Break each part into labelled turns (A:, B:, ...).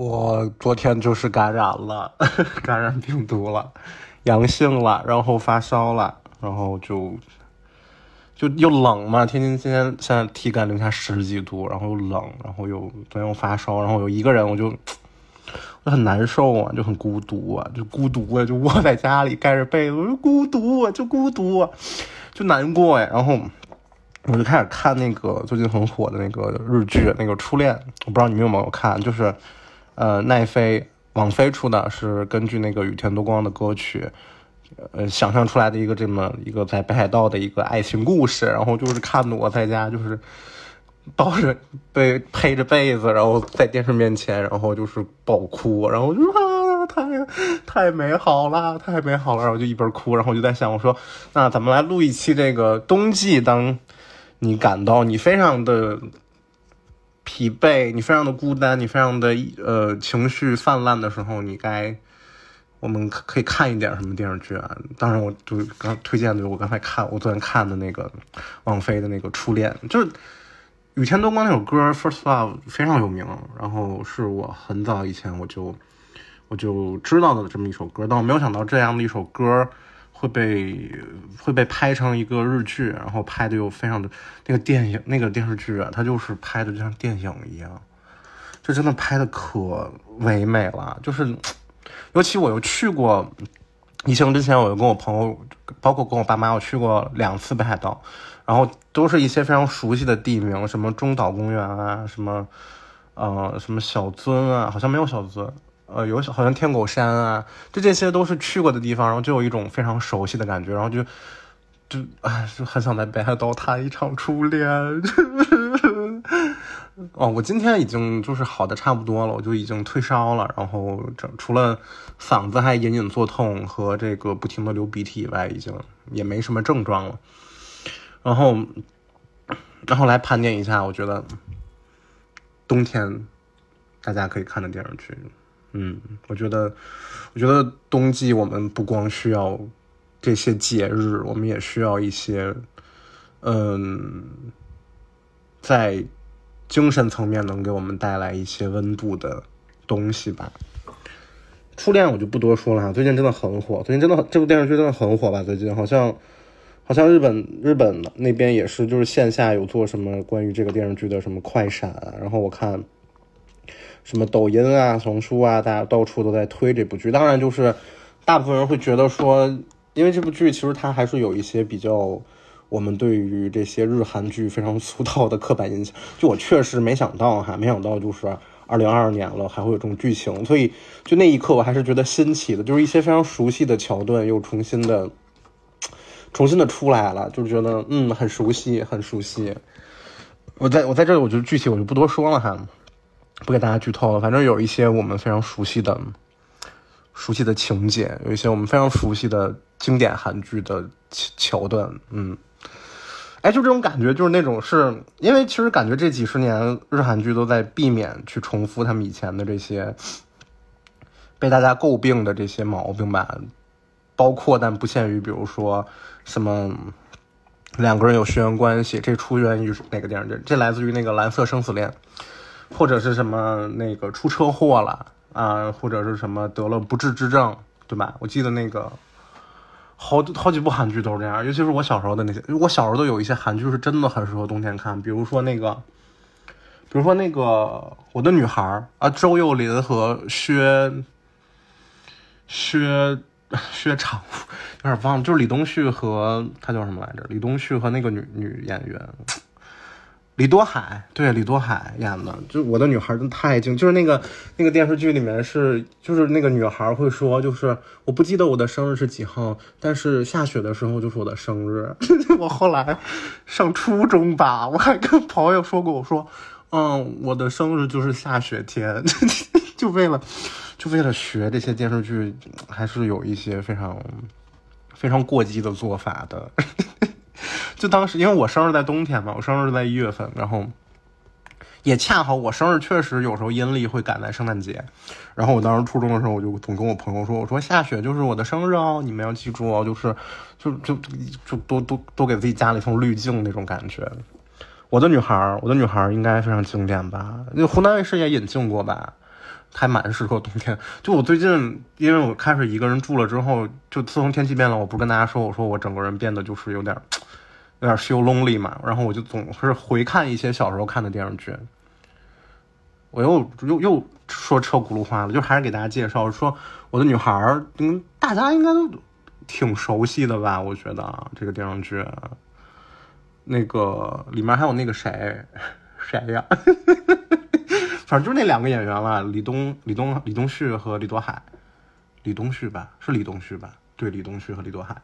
A: 我昨天就是感染了，感染病毒了，阳性了，然后发烧了，然后就就又冷嘛，天津今天现在体感零下十几度，然后又冷，然后又昨天又发烧，然后有一个人我就我很难受啊，就很孤独啊，就孤独啊，就窝在家里盖着被子，我就孤独啊，就孤独，就难过呀，然后。我就开始看那个最近很火的那个日剧，那个《初恋》，我不知道你们有没有看，就是，呃，奈飞网飞出的，是根据那个羽田多光的歌曲，呃，想象出来的一个这么一个在北海道的一个爱情故事。然后就是看的我在家就是抱着被配着被子，然后在电视面前，然后就是爆哭，然后就啊，太太美好了，太美好了，然后就一边哭，然后我就在想，我说那咱们来录一期这个冬季当。你感到你非常的疲惫，你非常的孤单，你非常的呃情绪泛滥的时候，你该我们可以看一点什么电视剧啊？当然，我就刚推荐的，我刚才看我昨天看的那个王菲的那个《初恋》，就是雨天多光那首歌《First Love》非常有名，然后是我很早以前我就我就知道的这么一首歌，但我没有想到这样的一首歌。会被会被拍成一个日剧，然后拍的又非常的那个电影那个电视剧啊，它就是拍的就像电影一样，就真的拍的可唯美了。就是尤其我又去过疫情之前，我又跟我朋友，包括跟我爸妈，我去过两次北海道，然后都是一些非常熟悉的地名，什么中岛公园啊，什么呃什么小樽啊，好像没有小樽。呃，有好像天狗山啊，就这些都是去过的地方，然后就有一种非常熟悉的感觉，然后就就啊，就很想在北海道谈一场初恋。哦，我今天已经就是好的差不多了，我就已经退烧了，然后这除了嗓子还隐隐作痛和这个不停的流鼻涕以外，已经也没什么症状了。然后，然后来盘点一下，我觉得冬天大家可以看的电视剧。嗯，我觉得，我觉得冬季我们不光需要这些节日，我们也需要一些，嗯，在精神层面能给我们带来一些温度的东西吧。初恋我就不多说了哈，最近真的很火，最近真的这部电视剧真的很火吧？最近好像好像日本日本那边也是，就是线下有做什么关于这个电视剧的什么快闪，然后我看。什么抖音啊、小红书啊，大家到处都在推这部剧。当然，就是大部分人会觉得说，因为这部剧其实它还是有一些比较我们对于这些日韩剧非常俗套的刻板印象。就我确实没想到哈，没想到就是二零二二年了还会有这种剧情，所以就那一刻我还是觉得新奇的，就是一些非常熟悉的桥段又重新的、重新的出来了，就觉得嗯很熟悉，很熟悉。我在我在这里，我就具体我就不多说了哈。不给大家剧透了，反正有一些我们非常熟悉的、熟悉的情节，有一些我们非常熟悉的经典韩剧的桥段，嗯，哎，就这种感觉，就是那种是因为其实感觉这几十年日韩剧都在避免去重复他们以前的这些被大家诟病的这些毛病吧，包括但不限于，比如说什么两个人有血缘关系，这出源于哪个电视剧？这来自于那个《蓝色生死恋》。或者是什么那个出车祸了啊，或者是什么得了不治之症，对吧？我记得那个好好几部韩剧都是这样，尤其是我小时候的那些，我小时候都有一些韩剧是真的很适合冬天看，比如说那个，比如说那个我的女孩啊，周幼霖和薛薛薛长，有点忘了，就是李东旭和他叫什么来着？李东旭和那个女女演员。李多海对李多海演的，就我的女孩真太精，就是那个那个电视剧里面是，就是那个女孩会说，就是我不记得我的生日是几号，但是下雪的时候就是我的生日。我后来上初中吧，我还跟朋友说过，我说，嗯，我的生日就是下雪天，就为了就为了学这些电视剧，还是有一些非常非常过激的做法的。就当时，因为我生日在冬天嘛，我生日在一月份，然后也恰好我生日确实有时候阴历会赶在圣诞节，然后我当时初中的时候，我就总跟我朋友说，我说下雪就是我的生日哦，你们要记住哦，就是就就就都都都给自己加了一层滤镜那种感觉。我的女孩，我的女孩应该非常经典吧？那湖南卫视也引进过吧？还蛮适合冬天。就我最近，因为我开始一个人住了之后，就自从天气变了，我不是跟大家说，我说我整个人变得就是有点有点 feel lonely 嘛，然后我就总是回看一些小时候看的电视剧。我又又又说车轱辘话了，就还是给大家介绍说我的女孩儿，嗯，大家应该都挺熟悉的吧？我觉得，这个电视剧，那个里面还有那个谁谁呀？反正就那两个演员了，李东李东李东旭和李多海，李东旭吧，是李东旭吧？对，李东旭和李多海。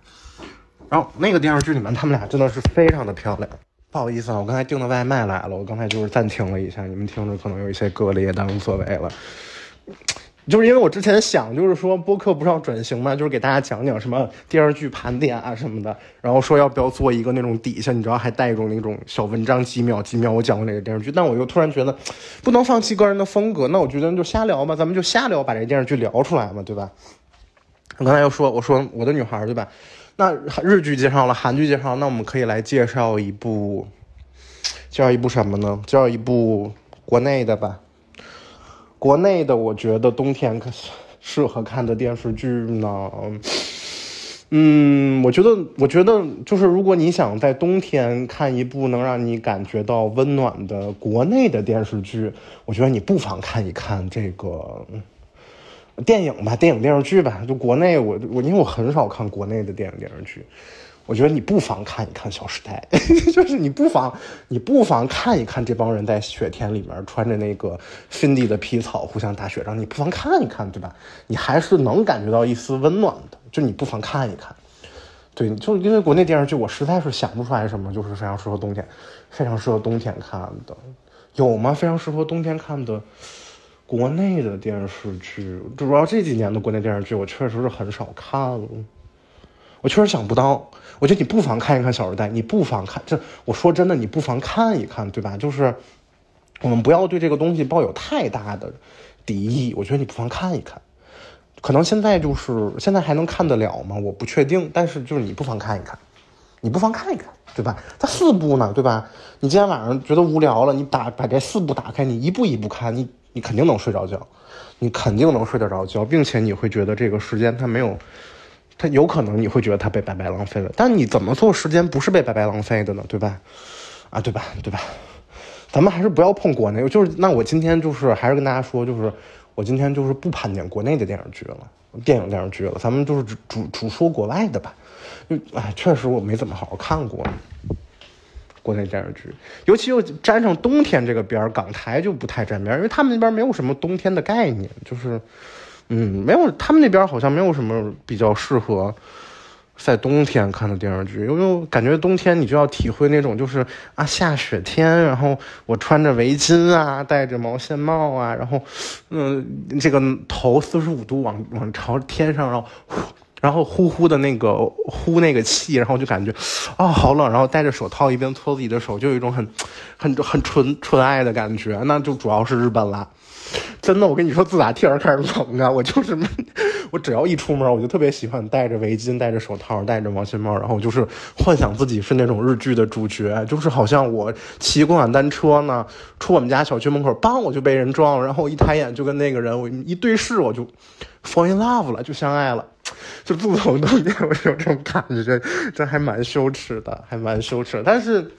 A: 然后那个电视剧里面，他们俩真的是非常的漂亮。不好意思啊，我刚才订的外卖来了，我刚才就是暂停了一下，你们听着可能有一些割裂，但无所谓了。就是因为我之前想，就是说播客不是要转型嘛，就是给大家讲讲什么电视剧盘点啊什么的，然后说要不要做一个那种底下，你知道还带一种那种小文章，几秒几秒我讲过哪个电视剧，但我又突然觉得不能放弃个人的风格，那我觉得就瞎聊吧，咱们就瞎聊，把这电视剧聊出来嘛，对吧？我刚才又说，我说我的女孩，对吧？那日剧介绍了，韩剧介绍，那我们可以来介绍一部，介绍一部什么呢？介绍一部国内的吧。国内的，我觉得冬天可适合看的电视剧呢。嗯，我觉得，我觉得就是如果你想在冬天看一部能让你感觉到温暖的国内的电视剧，我觉得你不妨看一看这个。电影吧，电影电视剧吧，就国内我我因为我很少看国内的电影电视剧，我觉得你不妨看一看《小时代》，就是你不妨你不妨看一看这帮人在雪天里面穿着那个芬迪的皮草互相打雪仗，你不妨看一看，对吧？你还是能感觉到一丝温暖的，就你不妨看一看。对，就是因为国内电视剧我实在是想不出来什么，就是非常适合冬天，非常适合冬天看的，有吗？非常适合冬天看的。国内的电视剧，主要这几年的国内电视剧，我确实是很少看了。我确实想不到，我觉得你不妨看一看《小时代》，你不妨看这。我说真的，你不妨看一看，对吧？就是我们不要对这个东西抱有太大的敌意。我觉得你不妨看一看。可能现在就是现在还能看得了吗？我不确定。但是就是你不妨看一看，你不妨看一看，对吧？它四部呢，对吧？你今天晚上觉得无聊了，你打把这四部打开，你一步一步看，你。你肯定能睡着觉，你肯定能睡得着觉，并且你会觉得这个时间它没有，它有可能你会觉得它被白白浪费了。但你怎么做时间不是被白白浪费的呢？对吧？啊，对吧？对吧？咱们还是不要碰国内，就是那我今天就是还是跟大家说，就是我今天就是不盘点国内的电视剧了，电影电视剧了，咱们就是主主说国外的吧。就哎，确实我没怎么好好看过。国内电视剧，尤其又沾上冬天这个边儿，港台就不太沾边，因为他们那边没有什么冬天的概念，就是，嗯，没有，他们那边好像没有什么比较适合在冬天看的电视剧，因为感觉冬天你就要体会那种就是啊下雪天，然后我穿着围巾啊，戴着毛线帽啊，然后，嗯，这个头四十五度往往朝天上，然后。然后呼呼的那个呼那个气，然后就感觉，啊，好冷。然后戴着手套一边搓自己的手，就有一种很，很很纯纯爱的感觉。那就主要是日本啦，真的，我跟你说，自打天儿开始冷啊，我就是，我只要一出门，我就特别喜欢戴着围巾、戴着手套、戴着毛线帽，然后就是幻想自己是那种日剧的主角，就是好像我骑共享单车呢，出我们家小区门口，梆我就被人撞了，然后我一抬眼就跟那个人我一对视，我就 fall in love 了，就相爱了。就自从冬天，我有这种感觉，这还蛮羞耻的，还蛮羞耻。但是，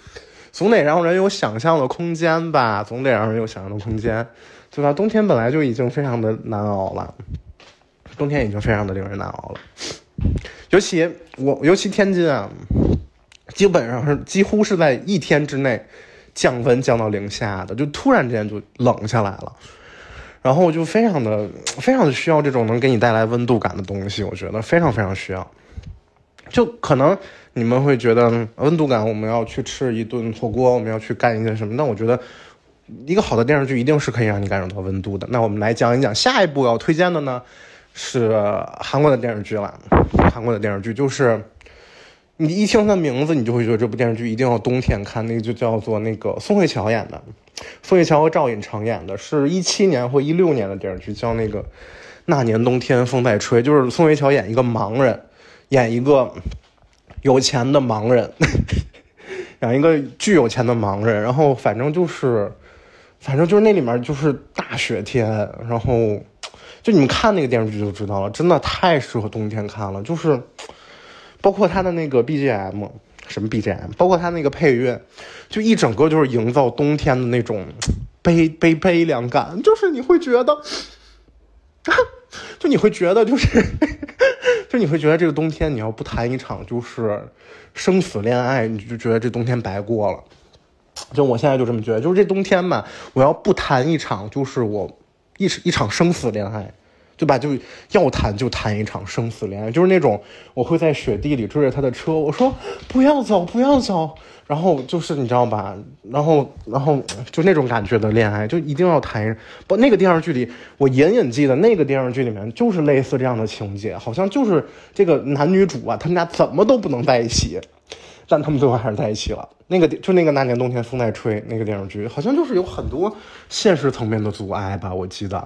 A: 总得让人有想象的空间吧，总得让人有想象的空间，对吧？冬天本来就已经非常的难熬了，冬天已经非常的令人难熬了。尤其我，尤其天津啊，基本上是几乎是在一天之内降温降到零下的，就突然之间就冷下来了。然后我就非常的、非常的需要这种能给你带来温度感的东西，我觉得非常非常需要。就可能你们会觉得温度感，我们要去吃一顿火锅，我们要去干一些什么？那我觉得一个好的电视剧一定是可以让你感受到温度的。那我们来讲一讲下一部要推荐的呢，是韩国的电视剧了。韩国的电视剧就是你一听它名字，你就会觉得这部电视剧一定要冬天看。那个就叫做那个宋慧乔演的。宋慧乔和赵寅成演的是一七年或一六年的电视剧，叫那个《那年冬天风在吹》，就是宋慧乔演一个盲人，演一个有钱的盲人，演一个巨有钱的盲人，然后反正就是，反正就是那里面就是大雪天，然后就你们看那个电视剧就知道了，真的太适合冬天看了。就是包括他的那个 BGM，什么 BGM，包括他那个配乐，就一整个就是营造冬天的那种 悲悲悲凉感，就是你会觉得，就你会觉得就是。就你会觉得这个冬天你要不谈一场就是生死恋爱，你就觉得这冬天白过了。就我现在就这么觉得，就是这冬天吧，我要不谈一场就是我一一场生死恋爱，对吧？就要谈就谈一场生死恋爱，就是那种我会在雪地里追着他的车，我说不要走，不要走。然后就是你知道吧，然后然后就那种感觉的恋爱，就一定要谈不那个电视剧里，我隐隐记得那个电视剧里面就是类似这样的情节，好像就是这个男女主啊，他们俩怎么都不能在一起，但他们最后还是在一起了。那个就那个那年冬天风在吹那个电视剧，好像就是有很多现实层面的阻碍吧，我记得，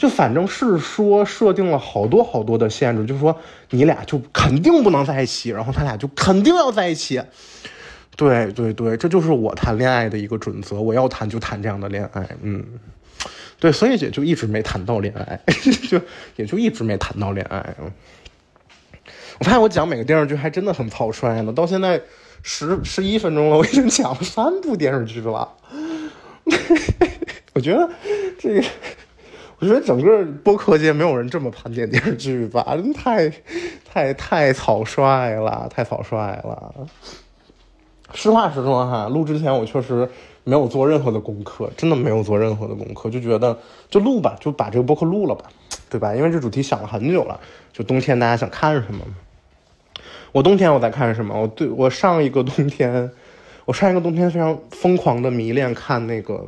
A: 就反正是说设定了好多好多的限制，就是说你俩就肯定不能在一起，然后他俩就肯定要在一起。对对对，这就是我谈恋爱的一个准则。我要谈就谈这样的恋爱，嗯，对，所以也就一直没谈到恋爱，就也就一直没谈到恋爱。我发现我讲每个电视剧还真的很草率呢，到现在十十一分钟了，我已经讲了三部电视剧了。我觉得这个，我觉得整个播客界没有人这么盘点电视剧吧，真太太太草率了，太草率了。实话实说哈，录之前我确实没有做任何的功课，真的没有做任何的功课，就觉得就录吧，就把这个播客录了吧，对吧？因为这主题想了很久了，就冬天大家想看什么？我冬天我在看什么？我对我上一个冬天，我上一个冬天非常疯狂的迷恋看那个《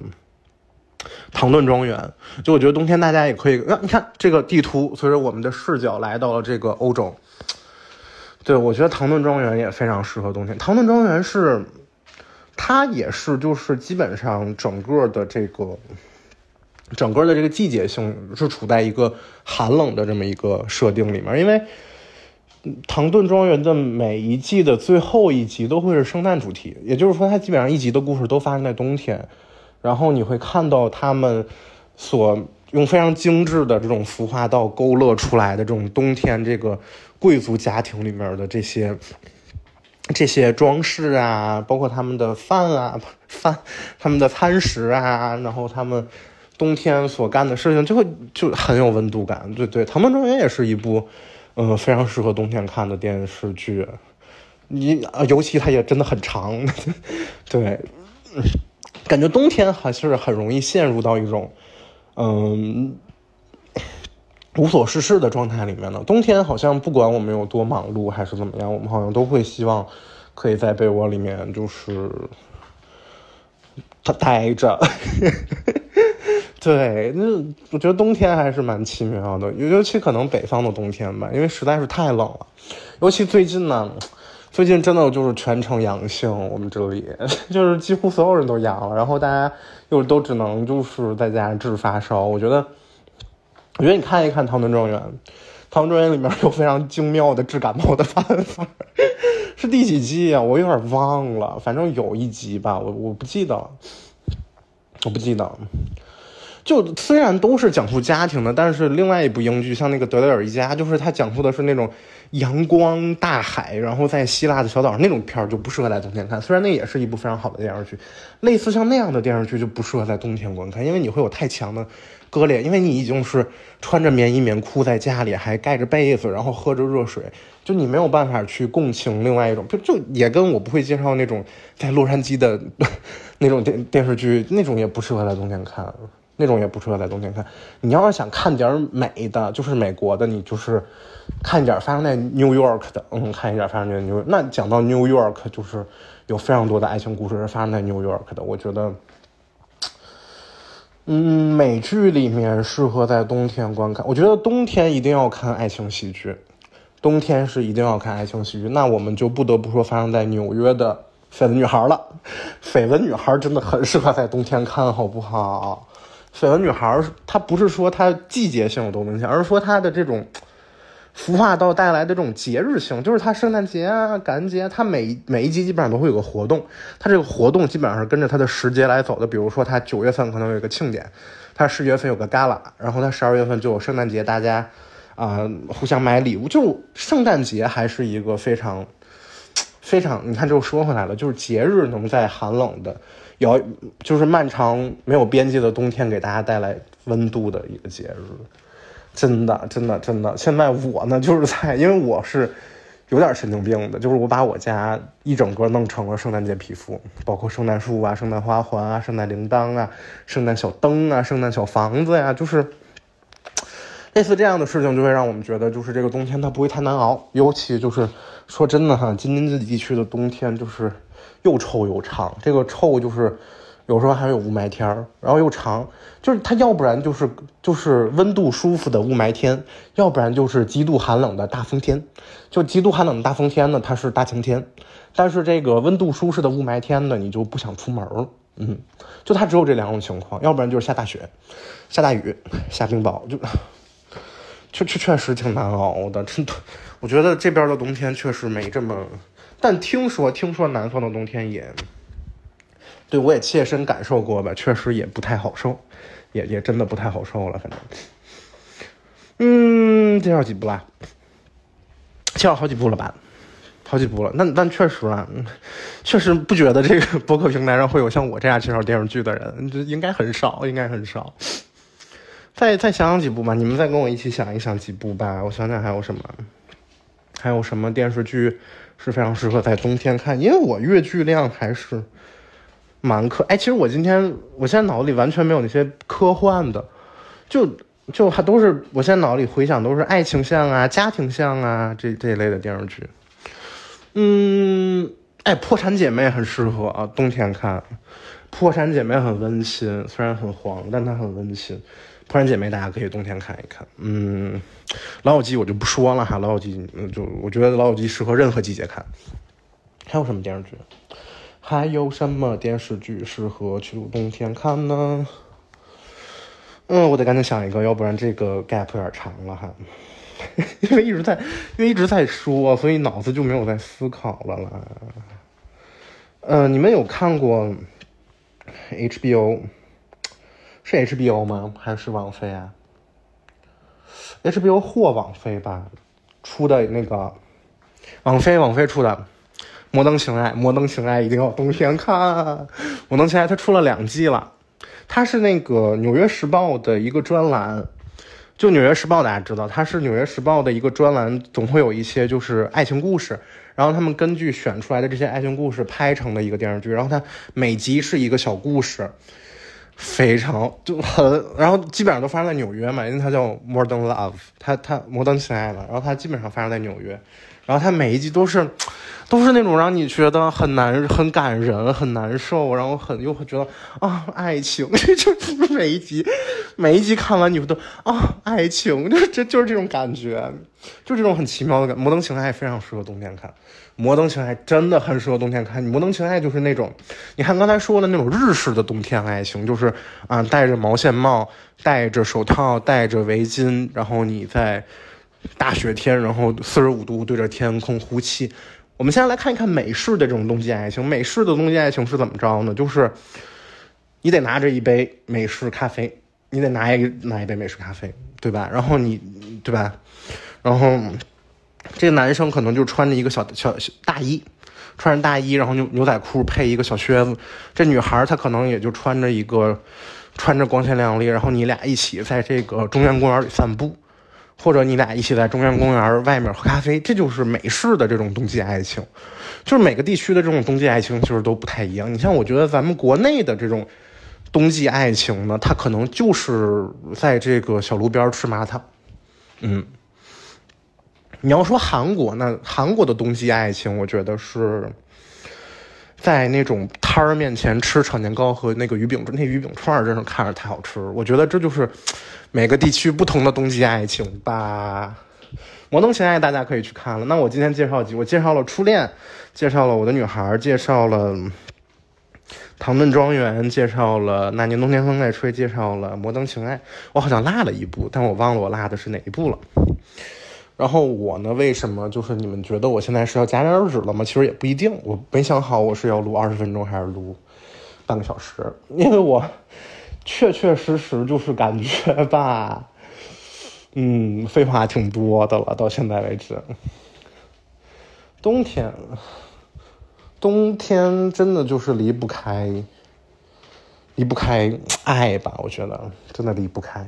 A: 唐顿庄园》，就我觉得冬天大家也可以，你看这个地图，随着我们的视角来到了这个欧洲。对，我觉得唐顿庄园也非常适合冬天。唐顿庄园是，它也是就是基本上整个的这个，整个的这个季节性是处在一个寒冷的这么一个设定里面。因为唐顿庄园的每一季的最后一集都会是圣诞主题，也就是说它基本上一集的故事都发生在冬天。然后你会看到他们所用非常精致的这种服化道勾勒出来的这种冬天这个。贵族家庭里面的这些这些装饰啊，包括他们的饭啊 饭，他们的餐食啊，然后他们冬天所干的事情，就会就很有温度感。对对，《唐门庄园》也是一部嗯非常适合冬天看的电视剧。你啊尤其它也真的很长，对，感觉冬天还是很容易陷入到一种嗯。无所事事的状态里面呢，冬天好像不管我们有多忙碌还是怎么样，我们好像都会希望可以在被窝里面就是他待着。对，那我觉得冬天还是蛮奇妙的，尤尤其可能北方的冬天吧，因为实在是太冷了。尤其最近呢，最近真的就是全程阳性，我们这里 就是几乎所有人都阳了，然后大家又都只能就是在家治发烧，我觉得。我觉得你看一看《唐顿庄园》，《唐顿庄园》里面有非常精妙的治感冒的办法，是第几季啊？我有点忘了，反正有一集吧，我我不记得了，我不记得。就虽然都是讲述家庭的，但是另外一部英剧，像那个《德雷尔一家》，就是它讲述的是那种阳光、大海，然后在希腊的小岛上那种片儿，就不适合在冬天看。虽然那也是一部非常好的电视剧，类似像那样的电视剧就不适合在冬天观看，因为你会有太强的。割裂，因为你已经是穿着棉衣棉裤在家里，还盖着被子，然后喝着热水，就你没有办法去共情另外一种，就就也跟我不会介绍那种在洛杉矶的 那种电电视剧，那种也不适合在冬天看，那种也不适合在冬天看。你要是想看点美的，就是美国的，你就是看一点发生在 New York 的，嗯，看一点发生在 New York。那讲到 New York，就是有非常多的爱情故事是发生在 New York 的，我觉得。嗯，美剧里面适合在冬天观看。我觉得冬天一定要看爱情喜剧，冬天是一定要看爱情喜剧。那我们就不得不说发生在纽约的《绯闻女孩》了，《绯闻女孩》真的很适合在冬天看，好不好？《绯闻女孩》它不是说它季节性有多明显，而是说它的这种服化道带来的这种节日性，就是它圣诞节啊、感恩节，它每每一集基本上都会有个活动，它这个活动基本上是跟着它的时节来走的。比如说，它九月份可能有一个庆典，它十月份有个 gala，然后它十二月份就有圣诞节，大家啊互相买礼物。就圣诞节还是一个非常非常，你看，就说回来了，就是节日能在寒冷的、有就是漫长没有边际的冬天给大家带来温度的一个节日。真的，真的，真的。现在我呢，就是在，因为我是有点神经病的，就是我把我家一整个弄成了圣诞节皮肤，包括圣诞树啊、圣诞花环啊、圣诞铃铛啊、圣诞小灯啊、圣诞小房子呀，就是类似这样的事情，就会让我们觉得，就是这个冬天它不会太难熬。尤其就是说真的哈，京津冀地区的冬天就是又臭又长，这个臭就是。有时候还有雾霾天儿，然后又长，就是它要不然就是就是温度舒服的雾霾天，要不然就是极度寒冷的大风天。就极度寒冷的大风天呢，它是大晴天，但是这个温度舒适的雾霾天呢，你就不想出门了。嗯，就它只有这两种情况，要不然就是下大雪、下大雨、下冰雹，就确确确实挺难熬的。真的，我觉得这边的冬天确实没这么，但听说听说南方的冬天也。对，我也切身感受过吧，确实也不太好受，也也真的不太好受了，反正，嗯，介绍几部了？介绍好几部了吧？好几部了。那那确实啊，确实不觉得这个博客平台上会有像我这样介绍电视剧的人，应该很少，应该很少。再再想想几部吧，你们再跟我一起想一想几部吧。我想想还有什么，还有什么电视剧是非常适合在冬天看？因为我阅剧量还是。蛮科哎，其实我今天我现在脑子里完全没有那些科幻的，就就还都是我现在脑子里回想都是爱情向啊、家庭向啊这这一类的电视剧。嗯，哎，破产姐妹很适合啊，冬天看。破产姐妹很温馨，虽然很黄，但它很温馨。破产姐妹大家可以冬天看一看。嗯，老友记我就不说了哈，老友记就我觉得老友记适合任何季节看。还有什么电视剧？还有什么电视剧适合去冬天看呢？嗯，我得赶紧想一个，要不然这个 gap 有点长了哈。因为一直在，因为一直在说，所以脑子就没有在思考了啦。嗯，你们有看过 HBO？是 HBO 吗？还是网飞啊？HBO 或网飞吧，出的那个网飞，网飞出的。摩登情爱，摩登情爱一定要冬天看。摩登情爱它出了两季了，它是那个《纽约时报》的一个专栏，就《纽约时报》大家知道，它是《纽约时报》的一个专栏，总会有一些就是爱情故事，然后他们根据选出来的这些爱情故事拍成的一个电视剧，然后它每集是一个小故事，非常就很，然后基本上都发生在纽约嘛，因为它叫《Modern Love》，它它摩登情爱了，然后它基本上发生在纽约，然后它每一集都是。都是那种让你觉得很难、很感人、很难受，然后很又会觉得啊，爱情，就每一集，每一集看完你都啊，爱情，就这就是这种感觉，就这种很奇妙的感。摩登情爱非常适合冬天看，摩登情爱真的很适合冬天看。摩登情爱就是那种，你看刚才说的那种日式的冬天爱情，就是啊，戴着毛线帽，戴着手套，戴着围巾，然后你在大雪天，然后四十五度对着天空呼气。我们先来看一看美式的这种冬季爱情。美式的冬季爱情是怎么着呢？就是你得拿着一杯美式咖啡，你得拿一拿一杯美式咖啡，对吧？然后你，对吧？然后这个男生可能就穿着一个小小大衣，穿着大衣，然后牛牛仔裤配一个小靴子。这女孩她可能也就穿着一个穿着光鲜亮丽，然后你俩一起在这个中央公园里散步。或者你俩一起在中央公园外面喝咖啡，这就是美式的这种冬季爱情。就是每个地区的这种冬季爱情其实都不太一样。你像我觉得咱们国内的这种冬季爱情呢，它可能就是在这个小路边吃麻辣。嗯，你要说韩国呢，韩国的冬季爱情，我觉得是在那种摊儿面前吃炒年糕和那个鱼饼，那鱼饼串儿真是看着太好吃。我觉得这就是。每个地区不同的冬季爱情吧，摩登情爱大家可以去看了。那我今天介绍几，我介绍了初恋，介绍了我的女孩，介绍了唐顿庄园，介绍了那年冬天风在吹，介绍了摩登情爱。我好像落了一部，但我忘了我落的是哪一部了。然后我呢，为什么就是你们觉得我现在是要戛然而止了吗？其实也不一定，我没想好我是要录二十分钟还是录半个小时，因为我确确实实就是感觉吧，嗯，废话挺多的了，到现在为止。冬天，冬天真的就是离不开，离不开爱吧？我觉得真的离不开。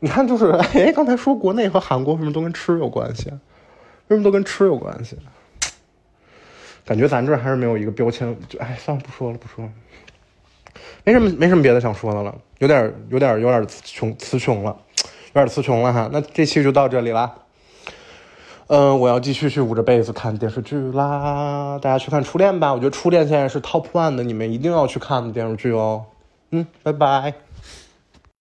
A: 你看，就是哎，刚才说国内和韩国为什么都跟吃有关系？为什么都跟吃有关系？感觉咱这还是没有一个标签，就哎，算了，不说了，不说了，没什么，没什么别的想说的了，有点，有点，有点词穷，词穷了，有点词穷了哈。那这期就到这里啦。嗯，我要继续去捂着被子看电视剧啦。大家去看《初恋》吧，我觉得《初恋》现在是 top one 的，你们一定要去看的电视剧哦。嗯，拜拜。